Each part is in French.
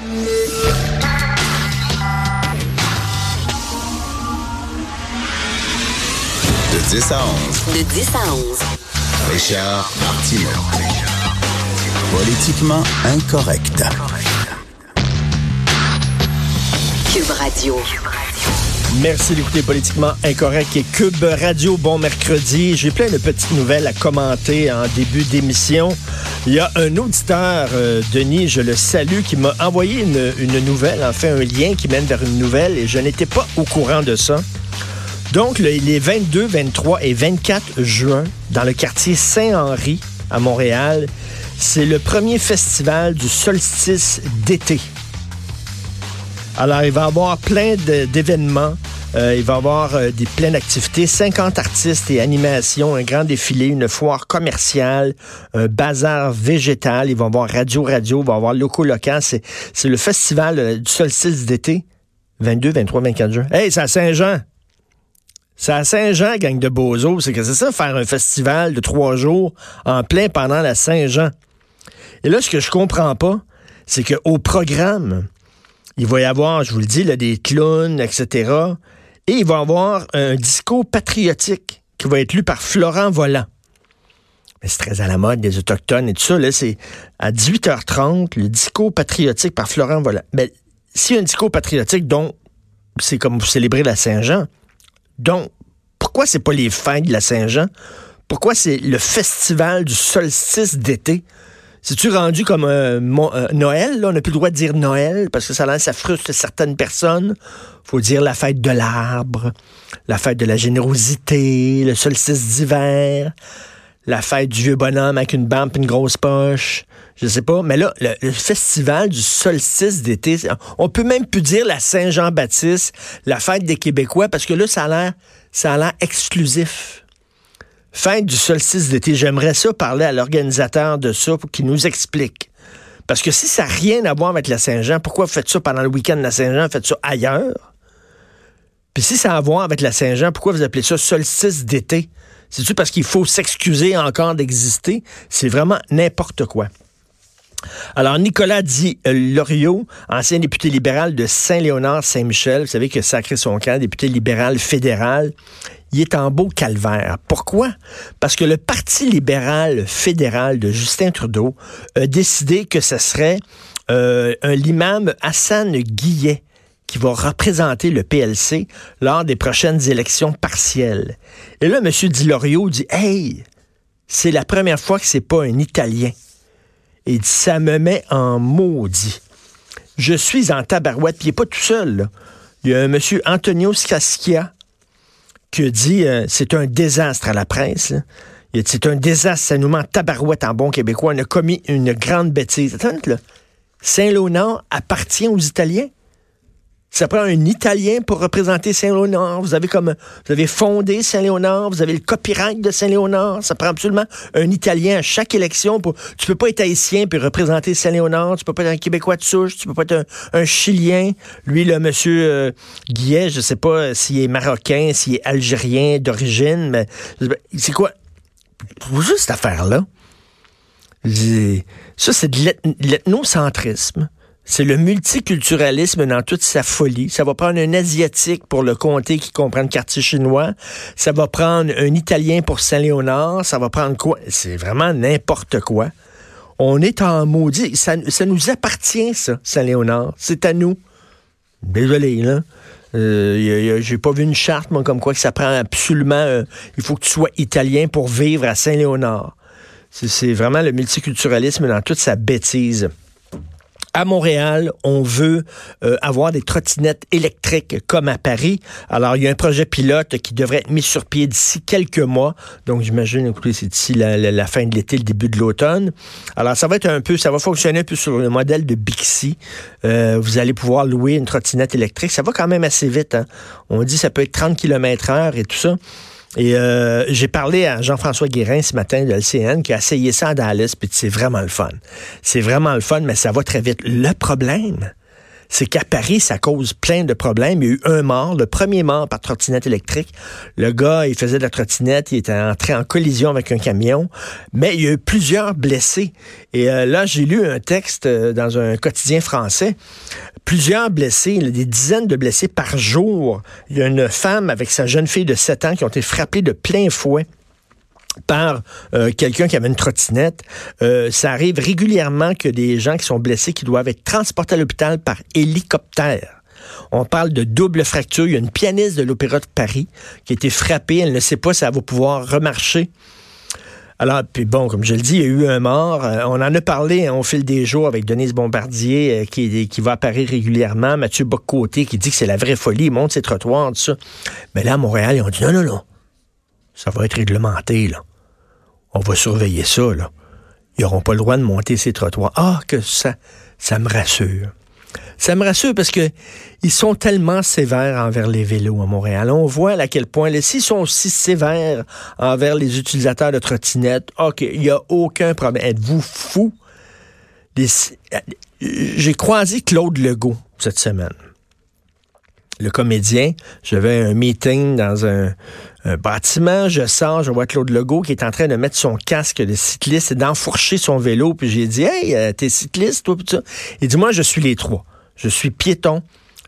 De 10 à 11. De 10 à 11. Richard Martineau. Politiquement incorrect. Cube Radio. Merci d'écouter Politiquement Incorrect et Cube Radio. Bon mercredi. J'ai plein de petites nouvelles à commenter en début d'émission. Il y a un auditeur, euh, Denis, je le salue, qui m'a envoyé une, nouvelle, en fait un lien qui mène vers une nouvelle et je n'étais pas au courant de ça. Donc, le- les 22, 23 et 24 juin, dans le quartier Saint-Henri, à Montréal, c'est le premier festival du solstice d'été. Alors, il va y avoir plein d'événements. Euh, il va y avoir euh, des, plein d'activités, 50 artistes et animations, un grand défilé, une foire commerciale, un bazar végétal. Il va y avoir Radio Radio, il va y avoir Loco Local. C'est le festival euh, du solstice d'été, 22, 23, 24 juin. Hey, c'est à Saint-Jean! C'est à Saint-Jean, gang de bozos. C'est que c'est ça, faire un festival de trois jours en plein pendant la Saint-Jean. Et là, ce que je comprends pas, c'est qu'au programme, il va y avoir, je vous le dis, des clowns, etc. Et il va y avoir un discours patriotique qui va être lu par Florent Volant. C'est très à la mode des Autochtones et tout ça. Là, c'est à 18h30, le discours patriotique par Florent Volant. Mais s'il y a un discours patriotique, c'est comme vous célébrez la Saint-Jean. Donc, pourquoi c'est pas les fêtes de la Saint-Jean? Pourquoi c'est le festival du solstice d'été? C'est-tu rendu comme euh, euh, Noël? Là? On n'a plus le droit de dire Noël parce que ça, ça frustre certaines personnes. faut dire la fête de l'arbre, la fête de la générosité, le solstice d'hiver, la fête du vieux bonhomme avec une bampe et une grosse poche. Je sais pas. Mais là, le, festival du solstice d'été, on peut même plus dire la Saint-Jean-Baptiste, la fête des Québécois, parce que là, ça a l'air exclusif. Fête du solstice d'été. J'aimerais ça parler à l'organisateur de ça pour qu'il nous explique. Parce que si ça n'a rien à voir avec la Saint-Jean, pourquoi vous faites ça pendant le week-end de la Saint-Jean? Faites ça ailleurs? Puis si ça a à voir avec la Saint-Jean, pourquoi vous appelez ça solstice d'été? C'est-tu parce qu'il faut s'excuser encore d'exister? C'est vraiment n'importe quoi. Alors, Nicolas Di euh, Loriot, ancien député libéral de Saint-Léonard-Saint-Michel, vous savez que sacré son camp, député libéral fédéral, il est en beau calvaire. Pourquoi? Parce que le Parti libéral fédéral de Justin Trudeau a décidé que ce serait euh, un l'imam Hassan Guillet qui va représenter le PLC lors des prochaines élections partielles. Et là, M. Di Loriot dit, hey, c'est la première fois que c'est pas un Italien. Il dit, ça me met en maudit. Je suis en tabarouette, puis il n'est pas tout seul. Il y a un monsieur Antonio Scaschia qui dit euh, c'est un désastre à la presse. là. Dit, c'est un désastre, ça nous en tabarouette en bon québécois. On a commis une grande bêtise. Attends. Saint-Léonard appartient aux Italiens? Ça prend un Italien pour représenter Saint-Léonard. Vous avez comme vous avez fondé Saint-Léonard, vous avez le copyright de Saint-Léonard. Ça prend absolument un Italien à chaque élection. Pour, tu peux pas être haïtien puis représenter Saint-Léonard. Tu peux pas être un Québécois de souche. Tu peux pas être un, un Chilien. Lui, le monsieur euh, Guillet, je sais pas s'il est marocain, s'il est algérien d'origine, mais c'est quoi? Juste cette affaire-là? J'ai- Ça, c'est de l'eth- l'ethnocentrisme. C'est le multiculturalisme dans toute sa folie. Ça va prendre un Asiatique pour le comté qui comprend le quartier chinois. Ça va prendre un Italien pour Saint-Léonard. Ça va prendre quoi? C'est vraiment n'importe quoi. On est en maudit. Ça, ça nous appartient, ça, Saint-Léonard. C'est à nous. Désolé, là. Euh, J'ai pas vu une charte, moi, comme quoi que ça prend absolument... euh, il faut que tu sois italien pour vivre à Saint-Léonard. C'est vraiment le multiculturalisme dans toute sa bêtise. À Montréal, on veut euh, avoir des trottinettes électriques comme à Paris. Alors, il y a un projet pilote qui devrait être mis sur pied d'ici quelques mois. Donc, j'imagine, écoutez, c'est d'ici la, fin de l'été, le début de l'automne. Alors, ça va être un peu, ça va fonctionner un peu sur le modèle de Bixi. Euh, vous allez pouvoir louer une trottinette électrique. Ça va quand même assez vite. Hein? On dit ça peut être 30 km heure et tout ça. Et euh, j'ai parlé à Jean-François Guérin ce matin de LCN qui a essayé ça à Dallas, puis c'est vraiment le fun. C'est vraiment le fun, mais ça va très vite. Le problème, c'est qu'à Paris, ça cause plein de problèmes. Il y a eu un mort, le premier mort par trottinette électrique. Le gars, il faisait de la trottinette, il était entré en collision avec un camion, mais il y a eu plusieurs blessés. Et euh, là, j'ai lu un texte euh, dans un quotidien français. Plusieurs blessés, des dizaines de blessés par jour. Il y a une femme avec sa jeune fille de 7 ans qui ont été frappées de plein fouet par euh, quelqu'un qui avait une trottinette. Euh, ça arrive régulièrement que des gens qui sont blessés, qui doivent être transportés à l'hôpital par hélicoptère. On parle de double fracture. Il y a une pianiste de l'Opéra de Paris qui a été frappée. Elle ne sait pas si elle va pouvoir remarcher. Alors, puis bon, comme je le dis, il y a eu un mort. Euh, on en a parlé hein, au fil des jours avec Denise Bombardier, qui, va apparaître régulièrement. Mathieu Boccoté, qui dit que c'est la vraie folie. Il monte ses trottoirs, tout ça. Mais là, à Montréal, ils ont dit non, non, non ça va être réglementé, là. On va surveiller ça, là. Ils n'auront pas le droit de monter ces trottoirs. Ah, que ça, ça me rassure. Ça me rassure parce que ils sont tellement sévères envers les vélos à Montréal. On voit à quel point, s'ils sont aussi sévères envers les utilisateurs de trottinettes, OK, il n'y a aucun problème. Êtes-vous fou? J'ai croisé Claude Legault cette semaine le comédien. J'avais un meeting dans un, bâtiment. Je sors, je vois Claude Legault qui est en train de mettre son casque de cycliste et d'enfourcher son vélo. Puis j'ai dit, hey, euh, t'es cycliste, toi, ça. Il dit, moi, je suis les trois. Je suis piéton,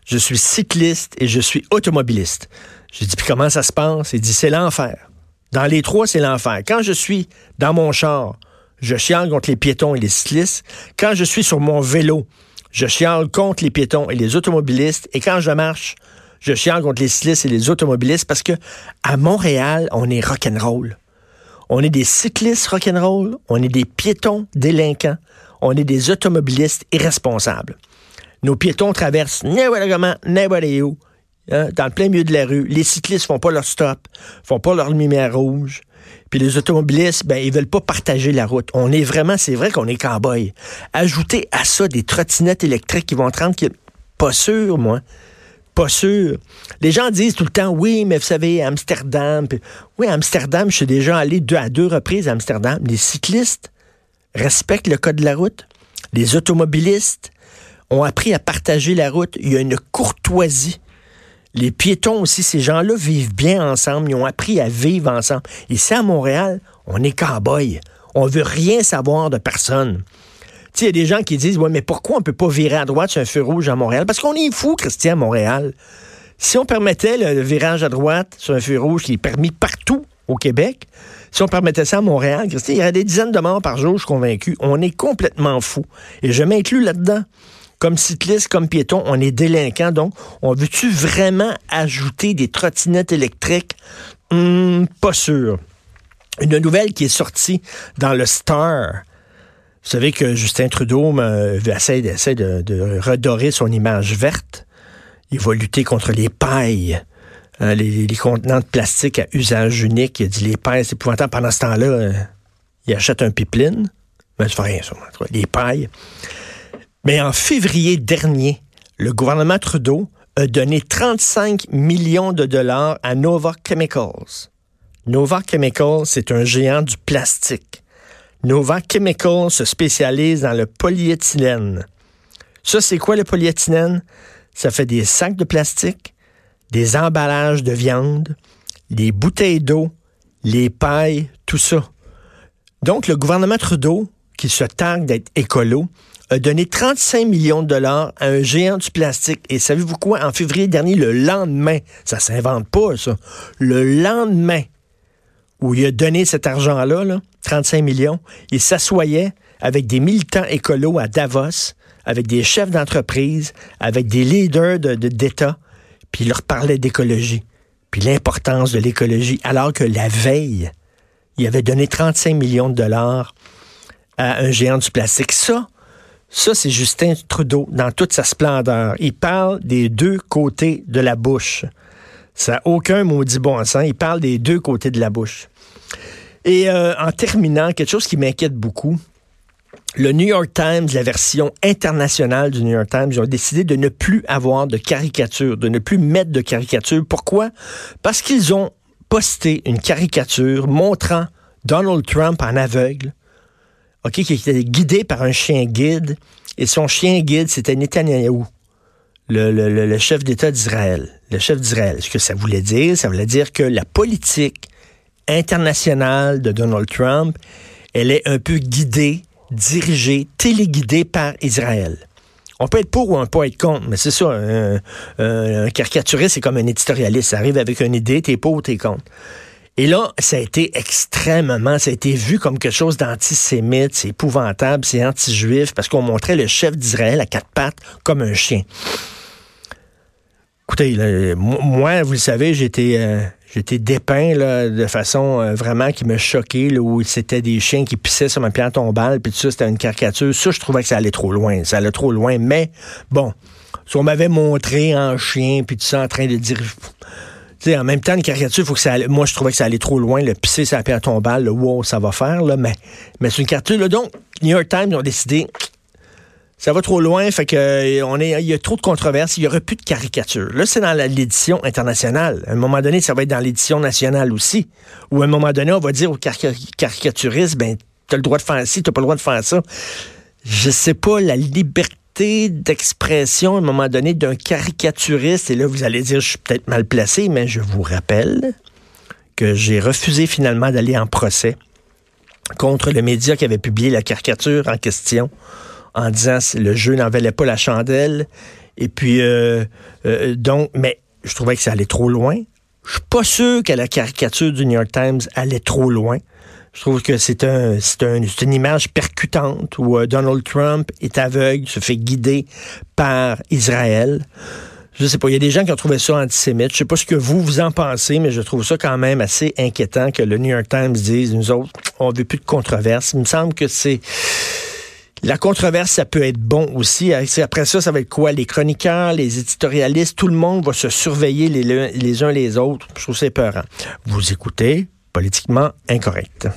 je suis cycliste et je suis automobiliste. J'ai dit, puis comment ça se passe? Il dit, c'est l'enfer. Dans les trois, c'est l'enfer. Quand je suis dans mon char, je chiale contre les piétons et les cyclistes. Quand je suis sur mon vélo, je chiale contre les piétons et les automobilistes. Et quand je marche, je chiale contre les cyclistes et les automobilistes parce que à Montréal, on est rock'n'roll. On est des cyclistes rock'n'roll, on est des piétons délinquants, on est des automobilistes irresponsables. Nos piétons traversent n'importe comment, n'importe où, hein, dans le plein milieu de la rue. Les cyclistes font pas leur stop, font pas leur lumière rouge. Puis les automobilistes, ben, ils veulent pas partager la route. On est vraiment, c'est vrai qu'on est cow-boy. Ajoutez à ça des trottinettes électriques qui vont 30 km. Pas sûr, moi. Pas sûr. Les gens disent tout le temps, oui, mais vous savez, Amsterdam. oui, Amsterdam, je suis déjà allé deux, à deux reprises à Amsterdam. Les cyclistes respectent le code de la route. Les automobilistes ont appris à partager la route. Il y a une courtoisie. Les piétons aussi, ces gens-là vivent bien ensemble. Ils ont appris à vivre ensemble. Ici, à Montréal, on est cow-boy. On veut rien savoir de personne. Il y a des gens qui disent, ouais, mais pourquoi on peut pas virer à droite sur un feu rouge à Montréal? Parce qu'on est fou, Christian, à Montréal. Si on permettait le, virage à droite sur un feu rouge qui est permis partout au Québec, si on permettait ça à Montréal, Christian, il y aurait des dizaines de morts par jour, je suis convaincu. On est complètement fou. Et je m'inclus là-dedans comme cycliste, comme piéton, on est délinquant. Donc, on veut-tu vraiment ajouter des trottinettes électriques? Hmm, pas sûr. Une nouvelle qui est sortie dans le Star. Vous savez que Justin Trudeau essaie, de, redorer son image verte. Il va lutter contre les pailles. Hein, les, contenants de plastique à usage unique. Il a dit les pailles, c'est épouvantable. Pendant ce temps-là, euh, il achète un pipeline. Mais ça fait rien, ça. Les pailles. Mais en février dernier, le gouvernement Trudeau a donné 35 millions de dollars à Nova Chemicals. Nova Chemicals, c'est un géant du plastique. Nova Chemicals se spécialise dans le polyéthylène. Ça, c'est quoi le polyéthylène? Ça fait des sacs de plastique, des emballages de viande, des bouteilles d'eau, les pailles, tout ça. Donc, le gouvernement Trudeau, qui se targue d'être écolo, a donné 35 millions de dollars à un géant du plastique. Et savez-vous quoi? En février dernier, le lendemain, ça s'invente pas, ça. Le lendemain où il a donné cet argent-là, là, 35 millions, il s'assoyait avec des militants écolos à Davos, avec des chefs d'entreprise, avec des leaders d'État, de, puis il leur parlait d'écologie, puis l'importance de l'écologie, alors que la veille, il avait donné 35 millions de dollars à un géant du plastique. Ça, ça, c'est Justin Trudeau dans toute sa splendeur. Il parle des deux côtés de la bouche. Ça n'a aucun maudit bon sens. Il parle des deux côtés de la bouche. Et euh, en terminant, quelque chose qui m'inquiète beaucoup, le New York Times, la version internationale du New York Times, ils ont décidé de ne plus avoir de caricature, de ne plus mettre de caricature. Pourquoi? Parce qu'ils ont posté une caricature montrant Donald Trump en aveugle OK, qui était guidé par un chien guide, et son chien guide, c'était Netanyahu. le, le, le chef d'État d'Israël. Le chef d'Israël. Ce que ça voulait dire, ça voulait dire que la politique internationale de Donald Trump, elle est un peu guidée, dirigée, téléguidée par Israël. On peut être pour ou on peut être contre, mais c'est ça, un, un, caricaturiste, c'est comme un éditorialiste. Ça arrive avec une idée, t'es pour ou t'es contre. Et là, ça a été extrêmement, ça a été vu comme quelque chose d'antisémite, c'est épouvantable, c'est anti-juif, parce qu'on montrait le chef d'Israël à quatre pattes comme un chien. Écoutez, moi, vous le savez, j'étais euh, dépeint de façon euh, vraiment qui me choquait, là, où c'était des chiens qui pissaient sur ma pierre tombale, puis tout ça, c'était une caricature. Ça, je trouvais que ça allait trop loin. Ça allait trop loin. Mais bon, si on m'avait montré en chien, puis tout ça en train de dire en même temps, une caricature, faut que ça moi, je trouvais que ça allait trop loin. Le pisser sa pierre tombale, le wow, ça va faire, là, mais, mais c'est une caricature. Donc, New York Times ont décidé, ça va trop loin, fait que euh, il y a trop de controverses, il y aurait plus de caricature. Là, c'est dans l'édition internationale. À un moment donné, ça va être dans l'édition nationale aussi. Ou à un moment donné, on va dire aux caricaturistes, ben, t'as le droit de faire ci, t'as pas le droit de faire ça. Je sais pas, la liberté d'expression à un moment donné d'un caricaturiste, et là vous allez dire je suis peut-être mal placé, mais je vous rappelle que j'ai refusé finalement d'aller en procès contre le média qui avait publié la caricature en question en disant le jeu n'en valait pas la chandelle. Et puis, euh, euh, donc, mais je trouvais que ça allait trop loin. Je suis pas sûr que la caricature du New York Times allait trop loin. Je trouve que c'est un, c'est un, une image percutante où euh, Donald Trump est aveugle, se fait guider par Israël. Je sais pas, il y a des gens qui ont trouvé ça antisémite. Je sais pas ce que vous, vous en pensez, mais je trouve ça quand même assez inquiétant que le New York Times dise, nous autres, on veut plus de controverse. Il me semble que c'est... La controverse, ça peut être bon aussi. Après ça, ça va être quoi? Les chroniqueurs, les éditorialistes, tout le monde va se surveiller les, les uns les autres. Je trouve ça épeurant. Vous écoutez Politiquement Incorrect.